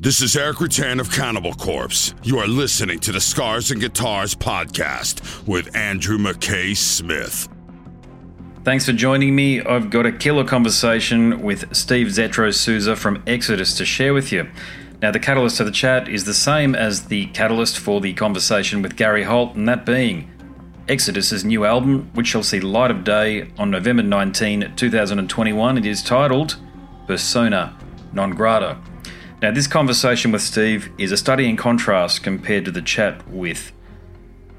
This is Erik Rutan of Cannibal Corpse. You are listening to the Scars and Guitars podcast with Andrew McKay Smith. Thanks for joining me. I've got a killer conversation with Steve Zetro Souza from Exodus to share with you. Now, the catalyst to the chat is the same as the catalyst for the conversation with Gary Holt, and that being Exodus's new album, which shall see light of day on November 19, 2021. It is titled Persona Non Grata. Now, this conversation with Steve is a study in contrast compared to the chat with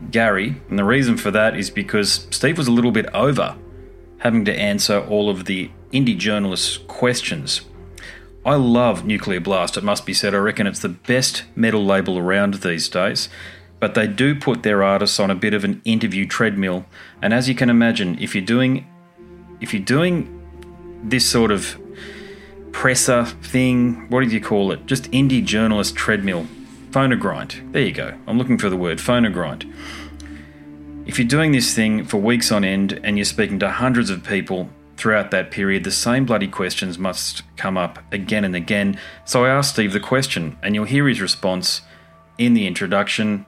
Gary, and the reason for that is because Steve was a little bit over having to answer all of the indie journalists' questions. I love Nuclear Blast, it must be said. I reckon it's the best metal label around these days. But they do put their artists on a bit of an interview treadmill. And as you can imagine, if you're doing if you're doing this sort of presser thing, what do you call it? Just indie journalist treadmill. Phonogrind. There you go. I'm looking for the word phonogrind. If you're doing this thing for weeks on end and you're speaking to hundreds of people throughout that period, the same bloody questions must come up again and again. So I asked Steve the question, and you'll hear his response in the introduction.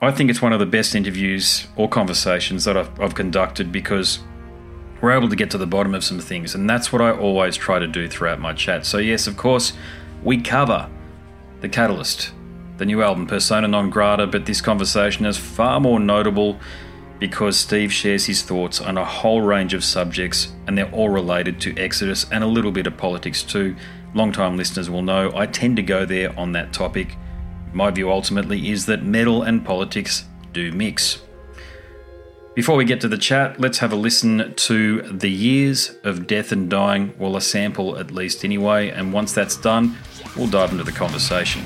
I think it's one of the best interviews or conversations that I've, I've conducted because we're able to get to the bottom of some things, and that's what I always try to do throughout my chat. So, yes, of course, we cover the catalyst, the new album Persona Non Grata, but this conversation is far more notable because Steve shares his thoughts on a whole range of subjects, and they're all related to Exodus and a little bit of politics too. Long-time listeners will know I tend to go there on that topic. My view ultimately is that metal and politics do mix. Before we get to the chat, let's have a listen to The Years of Death and Dying, well, a sample at least anyway, and once that's done, we'll dive into the conversation.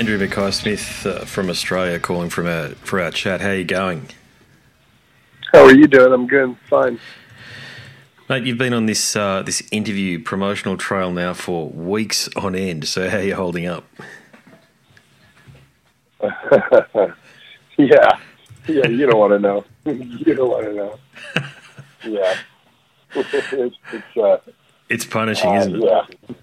Andrew Mackay Smith uh, from Australia calling from our, for our chat. How are you going? How are you doing? I'm good. Fine. Mate, you've been on this uh, this interview promotional trail now for weeks on end. So how are you holding up? yeah. Yeah, you don't want to know. you don't want to know. Yeah. it's, it's, uh, It's punishing, uh, isn't it? yeah.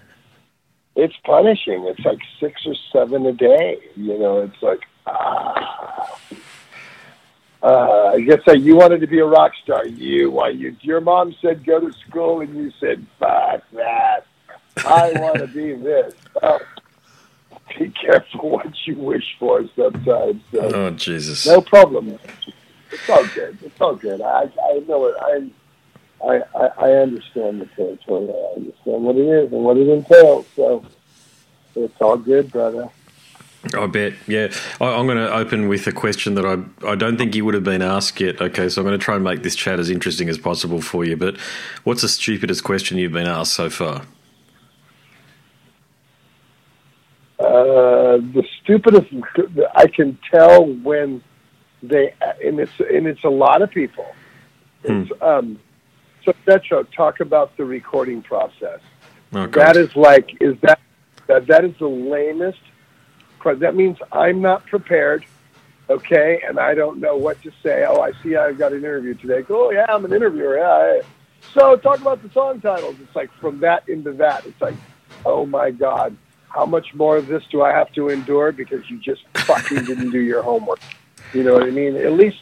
It's punishing. It's like six or seven a day. You know, it's like, ah. Uh, I guess that you wanted to be a rock star. You, why you? Your mom said go to school, and you said fuck that. I want to be this. Well, be careful what you wish for sometimes. So. Oh Jesus! No problem. It's all good. It's all good. I I know it. I I I, I understand the territory. I understand what it is and what it entails. So it's all good, brother. I bet. Yeah, I, I'm going to open with a question that I I don't think you would have been asked yet. Okay, so I'm going to try and make this chat as interesting as possible for you. But what's the stupidest question you've been asked so far? Uh, the stupidest. I can tell when they and it's and it's a lot of people. It's um. So Zetro, talk about the recording process. Oh, That is like, is that that that is the lamest. That means I'm not prepared, okay, and I don't know what to say. Oh, I see, I've got an interview today. Oh, yeah, I'm an interviewer. Yeah. I- So talk about the song titles. It's like from that into that. It's like, oh my God, how much more of this do I have to endure because you just fucking didn't do your homework? You know what I mean? At least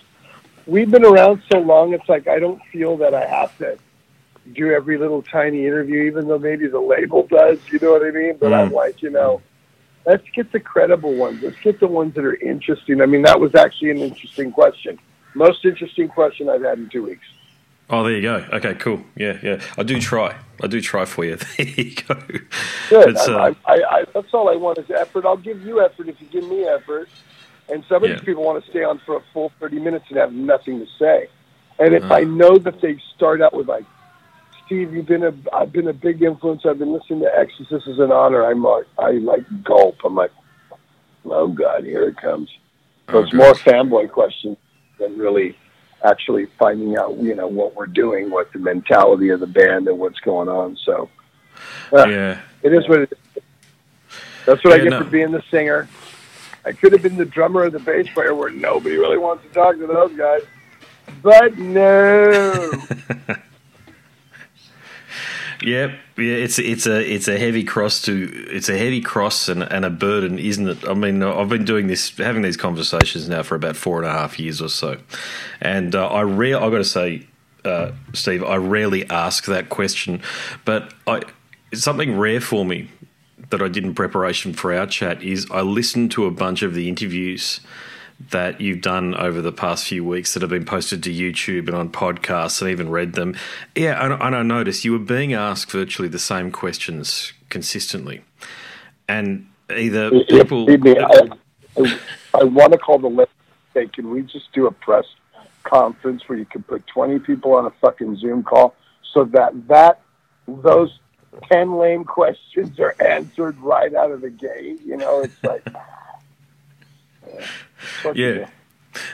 we've been around so long. It's like I don't feel that I have to do every little tiny interview, even though maybe the label does. You know what I mean? But I'm Mm. like, you know, let's get the credible ones. Let's get the ones that are interesting. I mean, that was actually an interesting question. Most interesting question I've had in two weeks. Oh, there you go. Okay, cool. Yeah, yeah. I do try. I do try for you. There you go. Good. Uh, I, I, I, that's all I want is effort. I'll give you effort if you give me effort. And some of Yeah. these people want to stay on for a full 30 minutes and have nothing to say. And if Uh. I know that they start out with like, Steve, you've been a, I've been a big influence. I've been listening to X. This is an honor. I'm like, I like gulp. I'm like, oh God, here it comes. So Oh, it's more fanboy questions than really actually finding out, you know, what we're doing, what the mentality of the band and what's going on. So, uh, yeah. it is what it is. That's what I get no. for being the singer. I could have been the drummer or the bass player where nobody really wants to talk to those guys. But no. Yep, yeah, it's it's a it's a heavy cross to it's a heavy cross and, and a burden, isn't it? I mean, I've been doing this, having these conversations now for about four and a half years or so, and uh, I rare I got to say, uh, Steve, I rarely ask that question, but I it's something rare for me that I did in preparation for our chat is I listened to a bunch of the interviews that you've done over the past few weeks that have been posted to YouTube and on podcasts and even read them. Yeah, and, and I noticed you were being asked virtually the same questions consistently. And either people. Me, I, I, I want to call the list. Hey, can we just do a press conference where you can put 20 people on a fucking Zoom call so that that those 10 lame questions are answered right out of the gate? You know, it's like. Uh, what Yeah.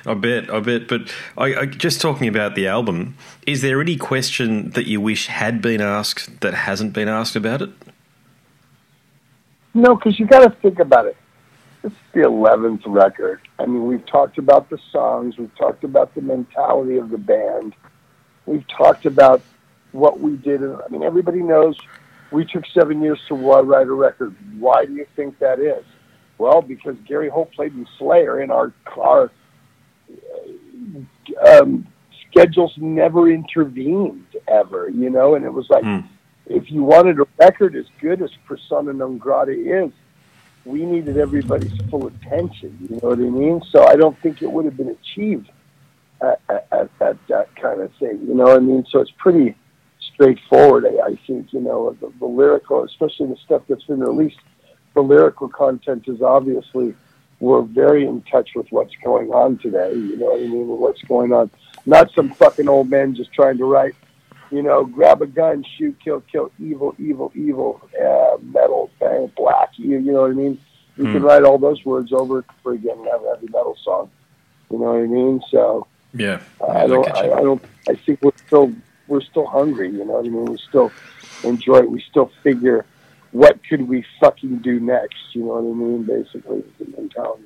I bet, I bet. But I, I, just talking about the album, is there any question that you wish had been asked that hasn't been asked about it? No, because you got to think about it. This is the eleventh record. I mean, we've talked about the songs. We've talked about the mentality of the band. We've talked about what we did. I mean, everybody knows we took seven years to write a record. Why do you think that is? Well, because Gary Holt played in Slayer, and our our uh, um, schedules never intervened ever. You know, and it was like Hmm. if you wanted a record as good as Persona Non Grata is, we needed everybody's full attention. You know what I mean? So I don't think it would have been achieved at, at, at, at that kind of thing. You know what I mean? So it's pretty straightforward. I, I think you know the, the lyrical, especially the stuff that's been released. The lyrical content is obviously we're very in touch with what's going on today. You know what I mean? What's going on. Not some fucking old men just trying to write you know, grab a gun, shoot, kill, kill, evil, evil, evil, uh, metal, bang, black. You, you know what I mean? You can Hmm. write all those words over and over again and have a heavy metal song. You know what I mean? So Yeah. Yeah, I don't, I. I don't, I think we're still, we're still hungry. You know what I mean? We still enjoy it. We still figure, what could we fucking do next? You know what I mean? Basically, the mentality.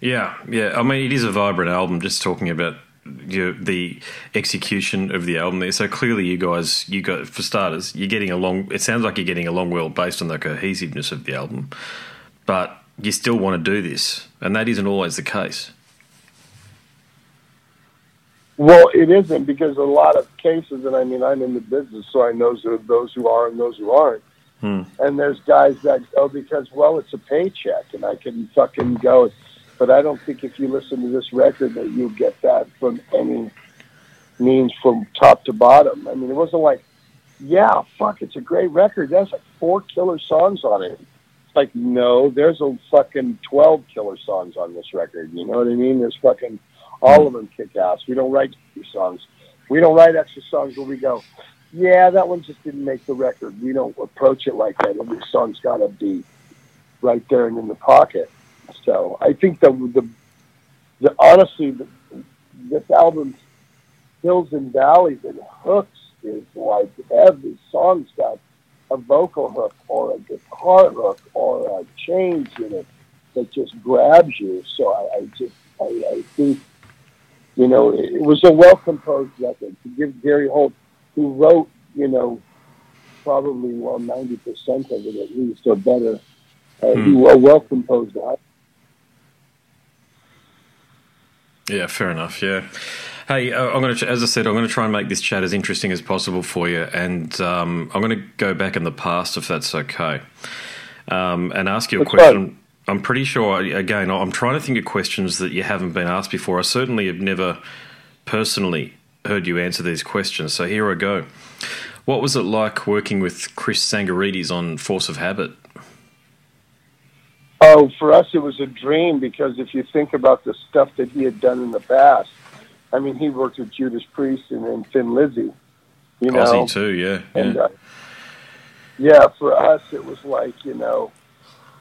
Yeah, yeah. I mean, it is a vibrant album. Just talking about you know, the execution of the album there. So clearly, you guys, you got for starters, you're getting along. It sounds like you're getting along well based on the cohesiveness of the album, but you still want to do this, and that isn't always the case. Well, it isn't because a lot of cases, and I mean, I'm in the business, so I know those- those who are and those who aren't. Hmm. And there's guys that go because, well, it's a paycheck, and I can fucking go. But I don't think if you listen to this record that you get that from any means from top to bottom. I mean, it wasn't like, yeah, fuck, it's a great record. There's like four killer songs on it. It's like, no, there's a fucking 12 killer songs on this record. You know what I mean? There's fucking all of them kick ass. We don't write songs. We don't write extra songs where we go, yeah, that one just didn't make the record. We don't approach it like that. Every song's got to be right there and in the pocket. So I think the the, the honestly, the, this album's hills and valleys and hooks is like every song's got a vocal hook or a guitar hook or a change in it that just grabs you. So I, I just I, I think you know it, it was a well composed record to give Gary Holt, who wrote you know probably well ninety percent of it at least or better. Uh, Hmm. A well composed album. Yeah, fair enough. Yeah. Hey, uh, I'm going to, as I said, I'm going to try and make this chat as interesting as possible for you, and um, I'm going to go back in the past if that's okay, um, and ask you a That's question. fine. I'm pretty sure. Again, I'm trying to think of questions that you haven't been asked before. I certainly have never personally heard you answer these questions. So here I go. What was it like working with Chris Tsangarides on Force of Habit? Oh, for us, it was a dream because if you think about the stuff that he had done in the past, I mean, he worked with Judas Priest and, then Thin Lizzy, you know. Ozzy too, yeah. And uh, yeah, for us, it was like you know,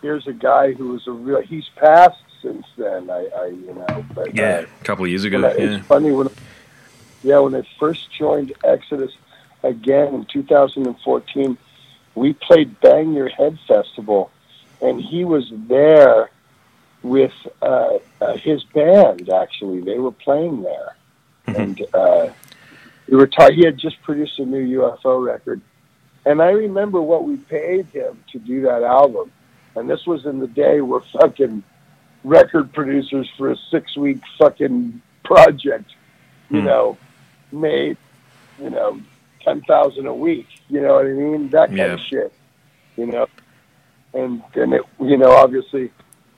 here's a guy who was a real. He's passed since then. I, I you know, but yeah, uh, a couple of years ago. when I- Yeah. it's funny when, yeah, when I first joined Exodus again in 2014, we played Bang Your Head Festival, and he was there with uh, uh, his band. Actually, they were playing there, and uh, we were ta- He had just produced a new UFO record, and I remember what we paid him to do that album. And this was in the day where fucking record producers for a six week fucking project, you Hmm. know, made, you know, ten thousand a week. You know what I mean? That kind Yeah. of shit. You know, and and it, you know, obviously,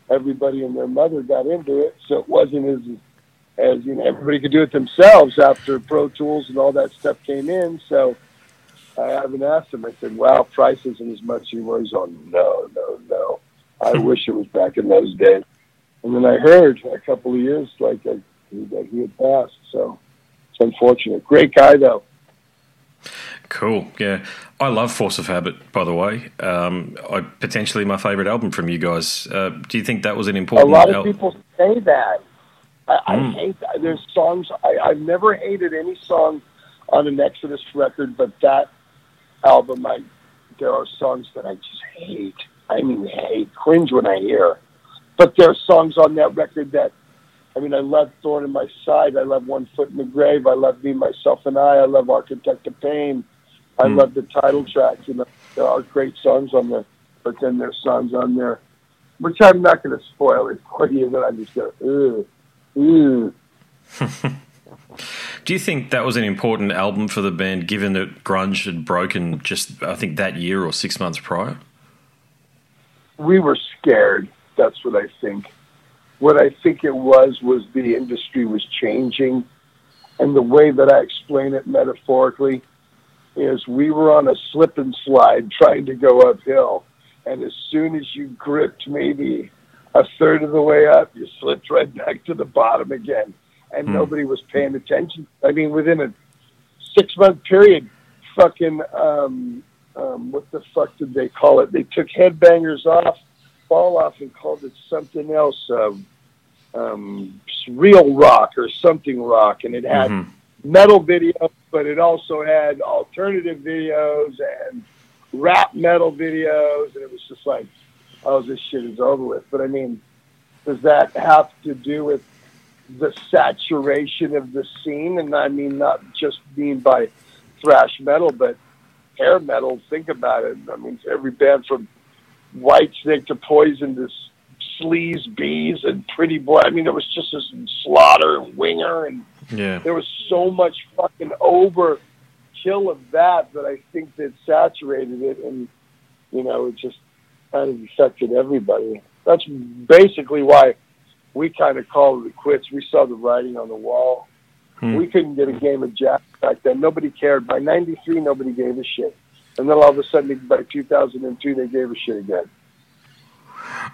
everybody and their mother got into it, so it wasn't as as you know everybody could do it themselves after Pro Tools and all that stuff came in. So I haven't asked him. I said, "Wow, price isn't as much anymore." He's on, "No, no. I wish it was back in those days." And then I heard a couple of years like that he had passed. So it's unfortunate. Great guy though. Cool. Yeah, I love Force of Habit. By the way, um, I potentially my favorite album from you guys. Uh, do you think that was an important? A lot of al- people say that. I, I Mm. hate that. There's songs I, I've never hated any song on an Exodus record, but that album, I there are songs that I just hate. I mean, hate, cringe when I hear. But there are songs on that record that, I mean, I love Thorn in My Side. I love One Foot in the Grave. I love Me, Myself, and I. I love Architect of Pain. I Hmm. love the title track. You know, there are great songs on there, but then there's songs on there, which I'm not going to spoil it for you, but I'm just going to, ooh, Do you think that was an important album for the band, given that grunge had broken just I think that year or six months prior? We were scared. That's what I think. What I think it was was the industry was changing, and the way that I explain it metaphorically is we were on a slip and slide trying to go uphill, and as soon as you gripped maybe a third of the way up, you slipped right back to the bottom again, and Hmm. nobody was paying attention. I mean, within a six month period, fucking um, um, what the fuck did they call it? They took headbangers off, fall off, and called it something else, um, um, real rock or something rock, and it had Mhm. metal videos, but it also had alternative videos and rap metal videos, and it was just like, oh, this shit is over with. But I mean, does that have to do with the saturation of the scene? And I mean, not just mean by thrash metal, but hair metal. Think about it. I mean, every band from White Snake to Poison to Sleeze Beez and Pretty Boy. I mean, there was just this Slaughter and Winger, and Yeah. there was so much fucking overkill of that that I think that saturated it, and you know, it just kind of affected everybody. That's basically why we kind of called it quits. We saw the writing on the wall. Hmm. We couldn't get a game of jack back then. Nobody cared. By '93, nobody gave a shit. And then all of a sudden, by 2002, they gave a shit again.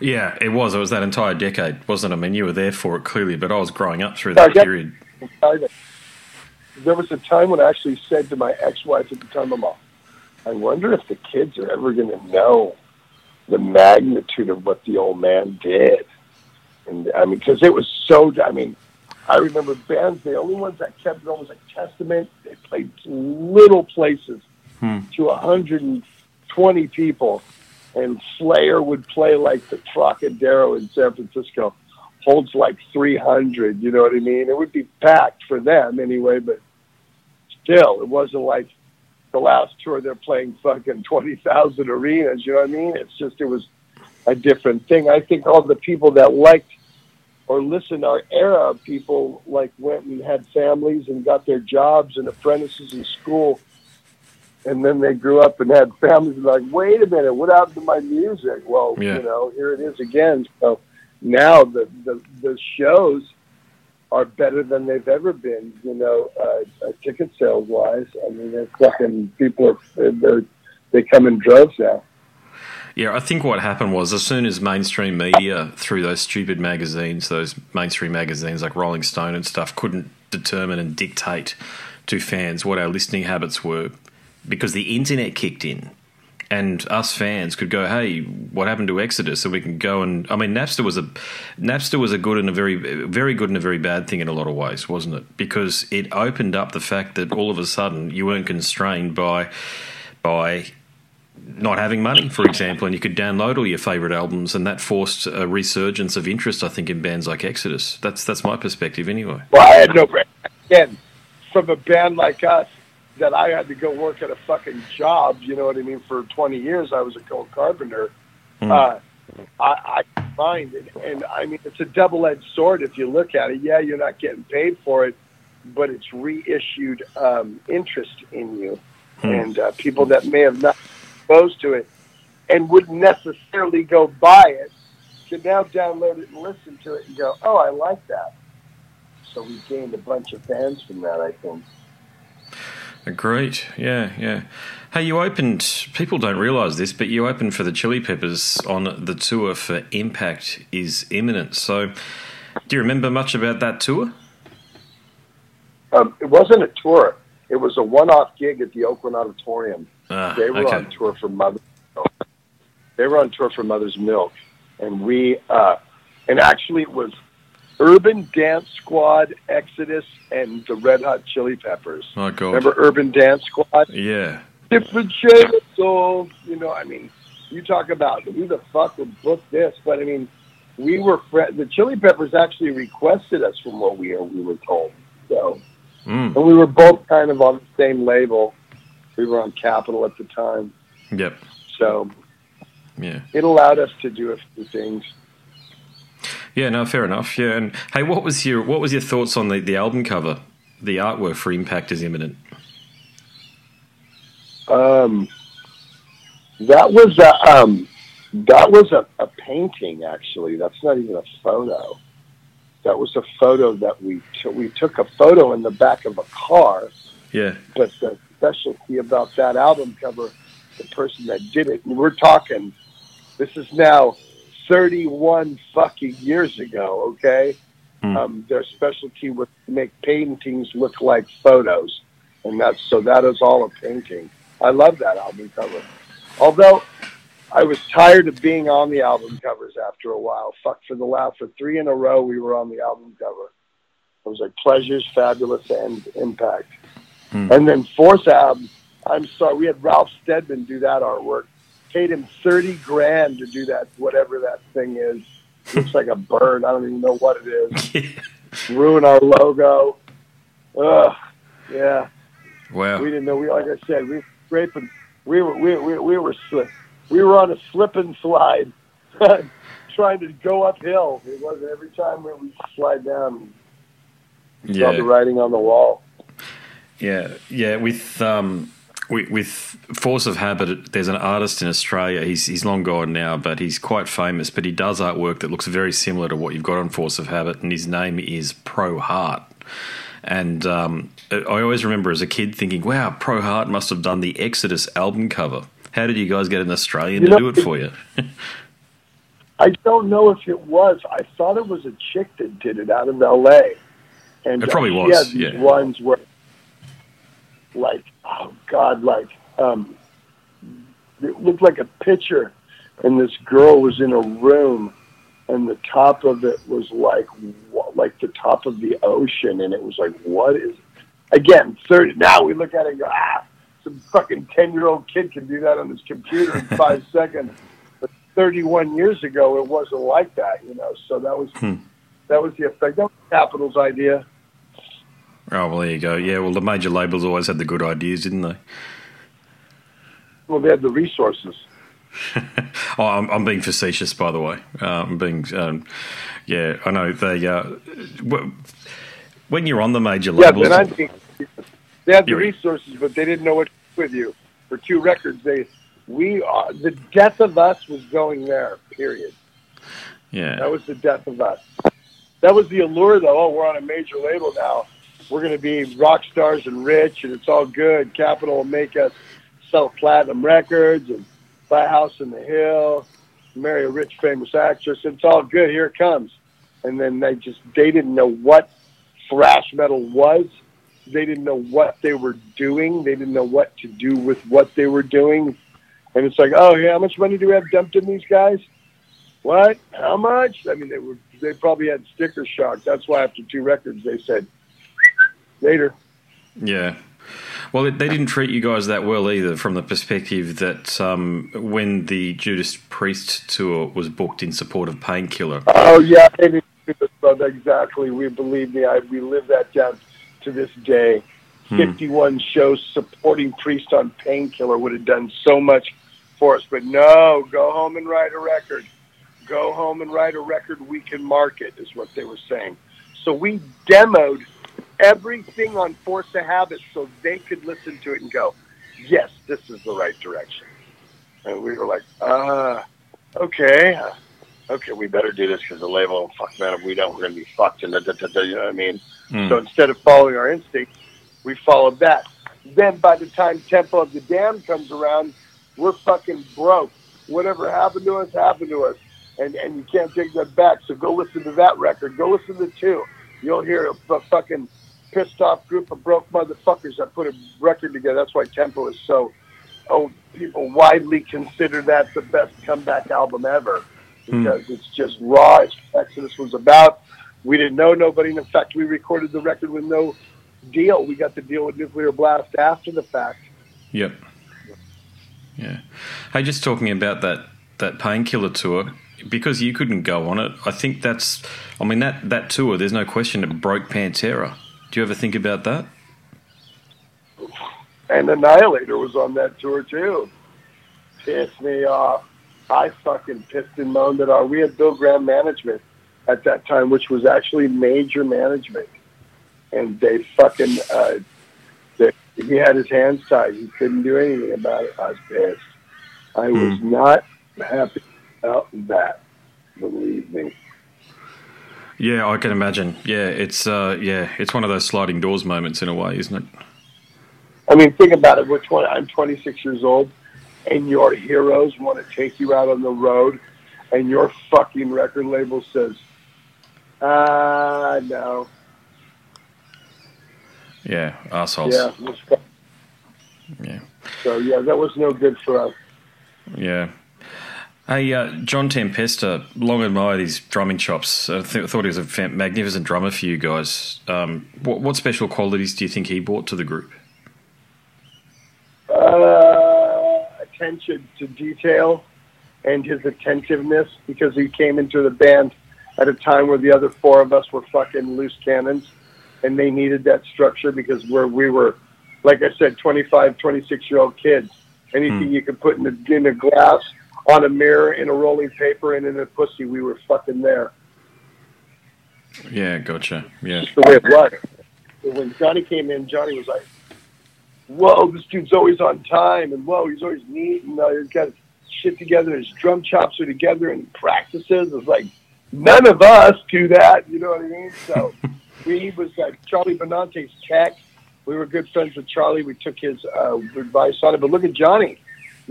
Yeah, it was. It was that entire decade, wasn't it? I mean, you were there for it clearly, but I was growing up through that period. There was a time when I actually said to my ex-wife at the time, "Mama, I wonder if the kids are ever going to know the magnitude of what the old man did." And I mean, because it was so. I mean, I remember bands. The only ones that kept going was like Testament. They played little places Hmm. to 120 people, and Slayer would play like the Trocadero in San Francisco holds like 300. You know what I mean? It would be packed for them anyway, but still, it wasn't like the last tour they're playing fucking 20,000 arenas. You know what I mean? It's just it was a different thing. I think all the people that liked or listen, our era of people like went and had families and got their jobs and apprentices in school, and then they grew up and had families. And like, wait a minute, what happened to my music? Well, Yeah. you know, here it is again. So now the the, the shows are better than they've ever been. You know, uh, uh, ticket sales wise. I mean, they're fucking people are they're, they come in droves now. Yeah, I think what happened was as soon as mainstream media, through those stupid magazines, those mainstream magazines like Rolling Stone and stuff, couldn't determine and dictate to fans what our listening habits were because the internet kicked in. And us fans could go, "Hey, what happened to Exodus?" So we can go and I mean, Napster was a Napster was a good and a very, very good and a very bad thing in a lot of ways, wasn't it? Because it opened up the fact that all of a sudden you weren't constrained by by not having money, for example, and you could download all your favorite albums, and that forced a resurgence of interest, I think, in bands like Exodus. That's that's my perspective, anyway. Well, I had no again from a band like us that I had to go work at a fucking job. You know what I mean? For 20 years, I was a cold carpenter. Uh, I, I find it, and I mean it's a double-edged sword if you look at it. Yeah, you're not getting paid for it, but it's reissued um, interest in you, and uh, people that may have not exposed to it and wouldn't necessarily go buy it can now download it and listen to it and go, "Oh, I like that." So we gained a bunch of fans from that, I think. Agreed. Yeah, yeah. Hey, you opened. People don't realise this, but you opened for the Chili Peppers on the tour for Impact is Imminent. So, do you remember much about that tour? Um, it wasn't a tour; it was a one-off gig at the Oakland Auditorium. Ah, They were okay. on tour for Mother's Milk. They were on tour for Mother's Milk, and we uh, and actually it was Urban Dance Squad, Exodus, and the Red Hot Chili Peppers. My God. Remember Urban Dance Squad? Yeah. different shade of soul. You know, I mean, you talk about who the fuck would book this, but I mean, we were fr- the Chili Peppers actually requested us from what we are, we were told. So, Mm. and we were both kind of on the same label. We were on Capitol at the time, Yep. so Yeah. it allowed us to do a few things. Yeah. No, fair enough. Yeah. And hey, what was your what was your thoughts on the, the album cover, the artwork for Impact is Imminent? Um, that was a um, that was a, a painting. Actually, that's not even a photo. That was a photo that we took. We took a photo in the back of a car. Yeah. But the specialty about that album cover, the person that did it, and we're talking. This is now thirty-one fucking years ago. Okay, Hmm. um, their specialty was to make paintings look like photos, and that's so that is all a painting. I love that album cover. Although I was tired of being on the album covers after a while. Fuck for the last for three in a row we were on the album cover. It was like Pleasures, Fabulous, and Impact. Hmm. And then fourth album, I'm sorry, we had Ralph Steadman do that artwork. Paid him thirty grand to do that, whatever that thing is. Looks like a bird. I don't even know what it is. Ruin our logo. Ugh. Yeah. Wow. We didn't know. We like I said, we were scraping. We were we we, we were slip. We were on a slip and slide, trying to go uphill. It wasn't every time we would slide down. Saw the Yeah. writing on the wall. Yeah. Yeah. With um. With, with Force of Habit, there's an artist in Australia. He's he's long gone now, but he's quite famous. But he does artwork that looks very similar to what you've got on Force of Habit, and his name is Pro Hart. And um, I always remember as a kid thinking, "Wow, Pro Hart must have done the Exodus album cover." How did you guys get an Australian You to know, do it for you? I don't know if it was. I thought it was a chick that did it out of L.A. And It probably uh, was, had these yeah. ones where, like, oh God, like, um, it looked like a picture, and this girl was in a room, and the top of it was like, like the top of the ocean, and it was like, what is? Again, thirty. Now we look at it and go, ah, some fucking ten-year-old kid can do that on his computer in five seconds. But 31 years ago, it wasn't like that, you know. So that was Hmm. that was the effect. That was Capitol's idea. Oh well, there you go. Yeah, well, the major labels always had the good ideas, didn't they? Well, they had the resources. oh, I'm, I'm being facetious, by the way. Uh, I'm being, um, yeah, I know they. Uh, when you're on the major labels, think they had the resources, but they didn't know what to do with you. For two records, they we are the death of us was going there. Period. yeah, That was the death of us. That was the allure, though. Oh, we're on a major label now. We're going to be rock stars and rich, and it's all good. Capitol will make us sell platinum records and buy a house in the hill, marry a rich, famous actress. It's all good. Here it comes. And then they just they didn't know what thrash metal was. They didn't know what they were doing. They didn't know what to do with what they were doing. And it's like, oh yeah, how much money do we have dumped in these guys? What? How much? I mean, they were they probably had sticker shock. That's why after two records they said later. yeah. Well, they- didn't treat you guys that well either, from the perspective that um, when the Judas Priest tour was booked in support of Painkiller, Oh yeah, they didn't do this, brother. exactly. We believe me. I we live that down to this day. Fifty-one shows supporting Priest on Painkiller would have done so much for us, but no. Go home and write a record. Go home and write a record we can market is what they were saying. So we demoed everything on Force of Habit so they could listen to it and go, yes, this is the right direction. And we were like, uh, okay, okay, we better do this because the label, fuck man, if we don't, we're going to be fucked. And da, da, da, da, you know what I mean? Hmm. So instead of following our instinct, we followed that. Then by the time Tempo of the Damned comes around, we're fucking broke. Whatever happened to us, happened to us. And, and you can't take that back. So go listen to that record. Go listen to two. You'll hear a, f- fucking pissed off group of broke motherfuckers that put a record together. That's why Tempo is so, oh, people widely consider that the best comeback album ever because hmm. it's just raw. It's what Exodus was about. We didn't know nobody. And in fact, we recorded the record with no deal. We got the deal with Nuclear Blast after the fact. Yep. Yeah. Hey, just talking about that that painkiller tour, because you couldn't go on it. I think that's. I mean that that tour. There's no question it broke Pantera. Do you ever think about that? And Annihilator was on that tour too. Pissed me off. I fucking pissed and moaned at our. We had Bill Graham management at that time, which was actually major management, and they fucking. Uh, they, he had his hands tied. He couldn't do anything about it. I was pissed. I was not happy about that. Believe me. Yeah, I can imagine. Yeah, it's uh, yeah, it's one of those sliding doors moments in a way, isn't it? I mean, think about it. We're 20, I'm 26 years old, and your heroes want to take you out on the road, and your fucking record label says, ah, no. Yeah, assholes. Yeah. it was fu- Yeah. So, yeah, that was no good for us. Yeah. Hey, uh, John Tempesta, long admired his drumming chops. I th- thought he was a magnificent drummer for you guys. Um, what, what special qualities do you think he brought to the group? Uh, attention to detail and his attentiveness because he came into the band at a time where the other four of us were fucking loose cannons and they needed that structure because where we were, like I said, 25, 26 year old kids. Anything hmm. you could put in a, in a glass, on a mirror, in a rolling paper, and in a pussy, we were fucking there. Yeah, gotcha. Yeah. That's the way it was. When Johnny came in, Johnny was like, "Whoa, this dude's always on time, and whoa, he's always neat, and uh, he's got his shit together. His drum chops are together, and he practices." It's like none of us do that. You know what I mean? So we was like Charlie Benante's tech. We were good friends with Charlie. We took his uh, advice on it. But look at Johnny.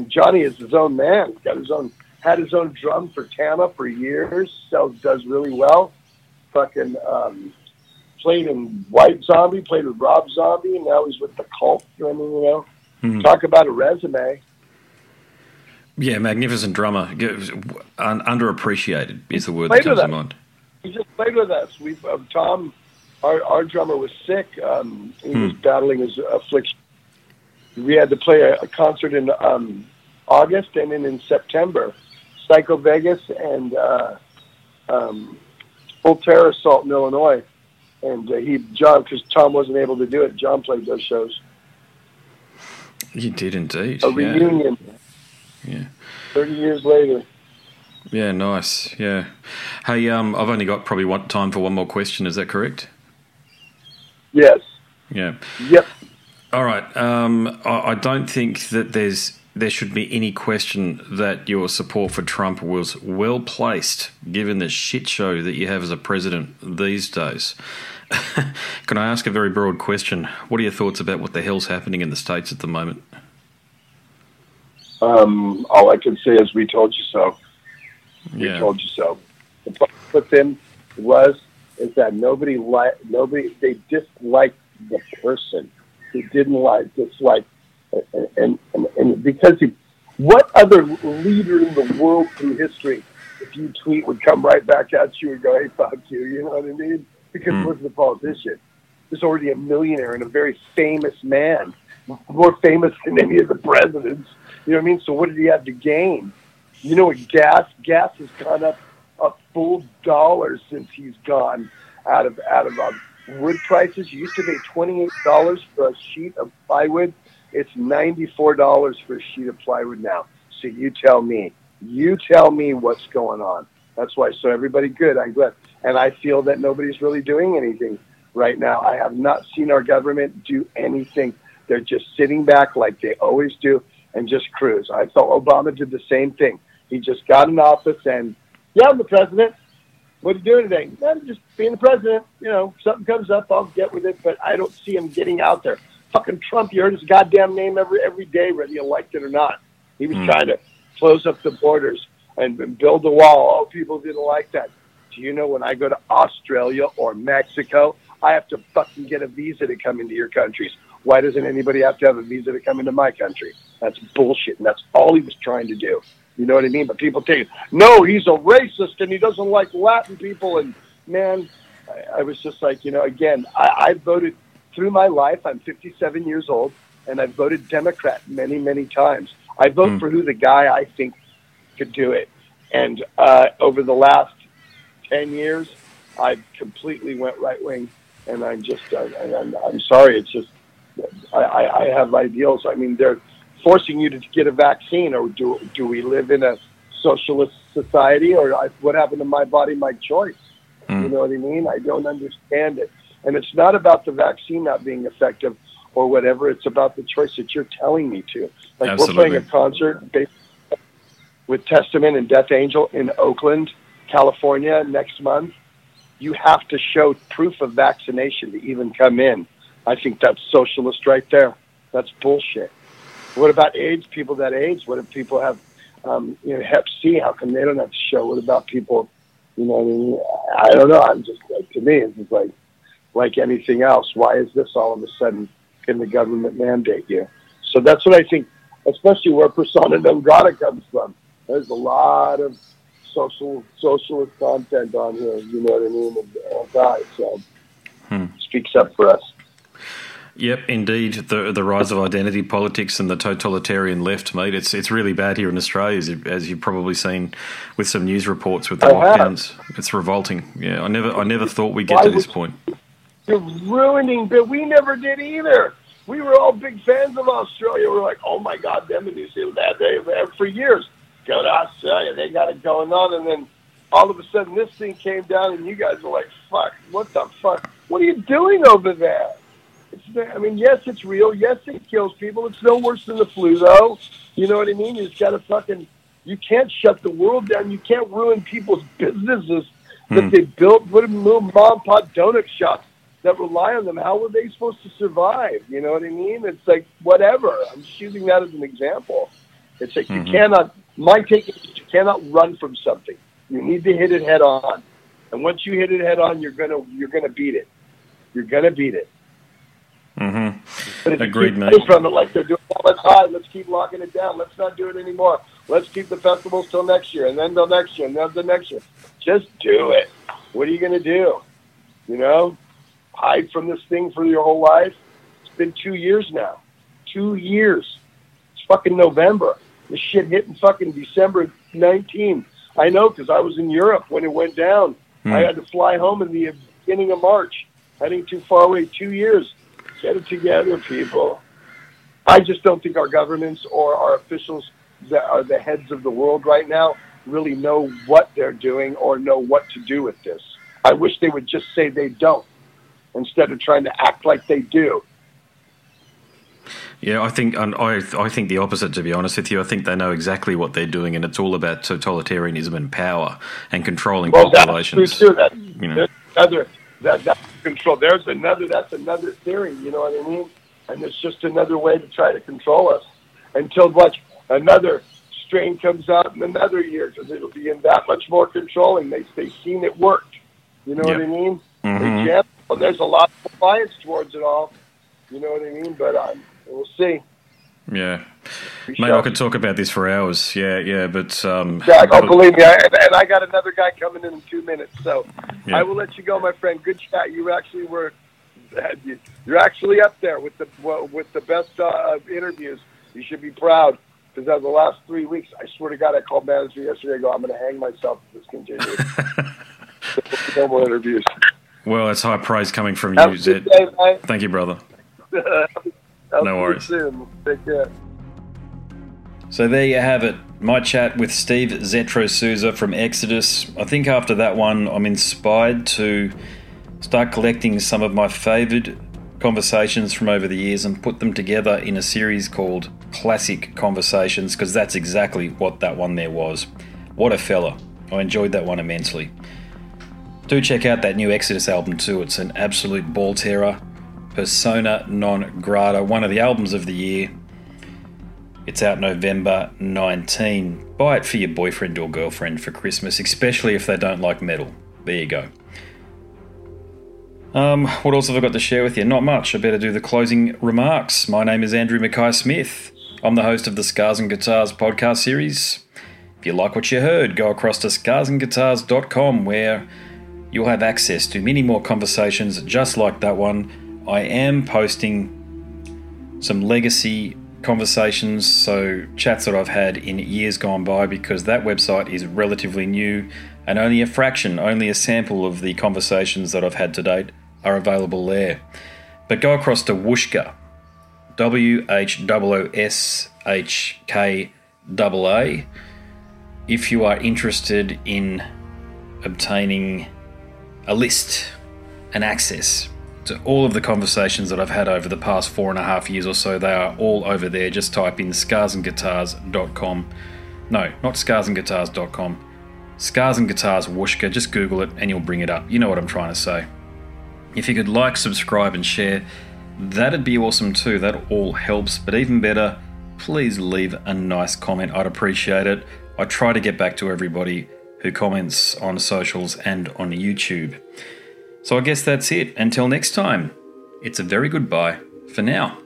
Johnny is his own man. He's got his own, had his own drum for Tama for years. Sells, does really well. Fucking um, played in White Zombie, played with Rob Zombie, and now he's with the Cult. I mean, you know, Mhm. talk about a resume. Yeah, magnificent drummer. Underappreciated is the word that comes to mind. He just played with us. We uh, Tom, our our drummer was sick. Um, he was battling his affliction. We had to play a, a concert in um, August and then in September. Psycho Vegas and uh, um, Full Terror Assault in Illinois. And uh, he John because Tom wasn't able to do it. John played those shows. You did indeed. A yeah. reunion. Yeah. 30 years later. Yeah, nice. Yeah. Hey, um, I've only got probably one time for one more question. Is that correct? Yes. Yeah. Yep. All right. Um, I, I don't think that there's there should be any question that your support for Trump was well placed, given the shit show that you have as a president these days. Can I ask a very broad question? What are your thoughts about what the hell's happening in the states at the moment? Um, all I can say is we told you so. We Yeah. told you so. The problem with him was is that nobody like nobody they disliked the person. They didn't like dislike and and, and, because he what other leader in the world through history if you tweet would come right back at you and go, Hey fuck you, you know what I mean? Because Hmm. he wasn't a politician. He's already a millionaire and a very famous man. More famous than any of the presidents. You know what I mean? So what did he have to gain? You know what gas gas has gone up a full dollar since he's gone out of out of um, wood prices. You used to pay twenty eight dollars for a sheet of plywood. It's ninety four dollars for a sheet of plywood now. So you tell me, you tell me what's going on. That's why. So everybody good. I'm glad, and I feel that nobody's really doing anything right now. I have not seen our government do anything. They're just sitting back like they always do and just cruise. I thought Obama did the same thing. He just got in office and, yeah, I'm the president. What are you doing today? I'm just being the president. You know, something comes up, I'll get with it. But I don't see him getting out there. Fucking Trump, you heard his goddamn name every every day, whether you liked it or not. He was Hmm. trying to close up the borders and, and build a wall. Oh, people didn't like that. Do you know when I go to Australia or Mexico, I have to fucking get a visa to come into your countries. Why doesn't anybody have to have a visa to come into my country? That's bullshit, and that's all he was trying to do. You know what I mean? But people think, no, he's a racist and he doesn't like Latin people. And man, I, I was just like, you know, again, I, I voted through my life. I'm 57 years old, and I've voted Democrat many, many times. I vote Hmm. for who the guy I think could do it. And uh, over the last 10 years, I completely went right wing. And I'm just, I, I'm, I'm sorry. It's just, I, I, I have ideals. I mean, they're forcing you to get a vaccine, or do, do we live in a socialist society, or I, what happened to my body, my choice? Mm. You know what I mean? I don't understand it. And it's not about the vaccine not being effective or whatever. It's about the choice that you're telling me to. Like we're playing a concert with Testament and Death Angel in Oakland, California next month. You have to show proof of vaccination to even come in. I think that's socialist right there. That's bullshit. What about AIDS? People that AIDS? What if people have, um, you know, Hep C? How come they don't have to show? What about people? You know, what I mean, I don't know. I'm just like to me, it's just like like anything else. Why is this all of a sudden can the government mandate you? So that's what I think, especially where persona non grata comes from. There's a lot of social socialist content on here. You know what I mean? And, uh, guys, so Hmm. speaks up for us. Yep, indeed. The the rise of identity politics and the totalitarian left, mate. It's it's really bad here in Australia, as, as you've probably seen with some news reports with the I have. lockdowns. It's revolting. Yeah, I never I never thought we'd get Why to this would- point. You're ruining, but we never did either. We were all big fans of Australia. We're like, oh my God, them in New Zealand, they, for years, go to Australia, they got it going on. And then all of a sudden this thing came down and you guys were like, fuck, what the fuck? What are you doing over there? It's, I mean, yes, it's real. Yes, it kills people. It's no worse than the flu, though. You know what I mean? You just got to fucking, you can't shut the world down. You can't ruin people's businesses that Hmm. they built. What a little mom and pop donut shops that rely on them. How were they supposed to survive? You know what I mean? It's like whatever. I'm just using that as an example. It's like Mhm. you cannot. My take is you cannot run from something. You need to hit it head on. And once you hit it head on, you're gonna you're gonna beat it. You're gonna beat it. Mm-hmm. But if Agreed, you keep mate. from it like they're doing, let's hide, let's keep locking it down. Let's not do it anymore. Let's keep the festivals till next year, and then till next year, and then the next year. Just do it. What are you gonna do? You know, hide from this thing for your whole life. It's been two years now. Two years. It's fucking November. This shit hit in fucking December 19. I know because I was in Europe when it went down. Hmm. I had to fly home in the beginning of March, heading too far away. Two years. Get it together, people. I just don't think our governments or our officials that are the heads of the world right now really know what they're doing or know what to do with this. I wish they would just say they don't instead of trying to act like they do. Yeah, I think and I I think the opposite. To be honest with you, I think they know exactly what they're doing, and it's all about totalitarianism and power and controlling Well, that's populations. true too. That, you know. There's another that that control. There's another. That's another theory. You know what I mean? And it's just another way to try to control us until what another strain comes out in another year because it'll be in that much more controlling. They they've seen it worked. You know what I mean? Mhm. Yeah. Well, there's a lot of defiance towards it all. You know what I mean? But um, we'll see. Yeah, mate, I could talk about this for hours. Yeah, yeah, but um, Yeah, oh, believe me, I, and, I got another guy coming in in two minutes, so Yeah. I will let you go, my friend. Good chat. You actually were, you're actually up there with the with the best uh, interviews. You should be proud because of the last three weeks, I swear to God, I called manager yesterday. I go, I'm going to hang myself if this continues. no more interviews. Well, that's high praise coming from Have you, a Zed. day. Thank you, brother. No worries. Soon. Take care. So there you have it. My chat with Steve Zetro Souza from Exodus. I think after that one, I'm inspired to start collecting some of my favoured conversations from over the years and put them together in a series called Classic Conversations because that's exactly what that one there was. What a fella. I enjoyed that one immensely. Do check out that new Exodus album too. It's an absolute ball terror. Persona non grata, one of the albums of the year. It's out November 19. Buy it for your boyfriend or girlfriend for Christmas, especially if they don't like metal. There you go. Um, what else have I got to share with you? Not much. I better do the closing remarks. My name is Andrew Mackay Smith. I'm the host of the Scars and Guitars podcast series. If you like what you heard, go across to scarsandguitars.com where you'll have access to many more conversations just like that one. I am posting some legacy conversations, so chats that I've had in years gone by, because that website is relatively new and only a fraction, only a sample of the conversations that I've had to date are available there. But go across to Whooshkaa, W H O O S H K A A, if you are interested in obtaining a list and access to all of the conversations that I've had over the past four and a half years or so. They are all over there. Just type in scarsandguitars.com. No, not scarsandguitars.com. Scars and Guitars Whooshkaa. Just Google it and you'll bring it up. You know what I'm trying to say. If you could like, subscribe, and share, that'd be awesome too. That all helps. But even better, please leave a nice comment. I'd appreciate it. I try to get back to everybody who comments on socials and on YouTube. So I guess that's it. Until next time, it's a very goodbye for now.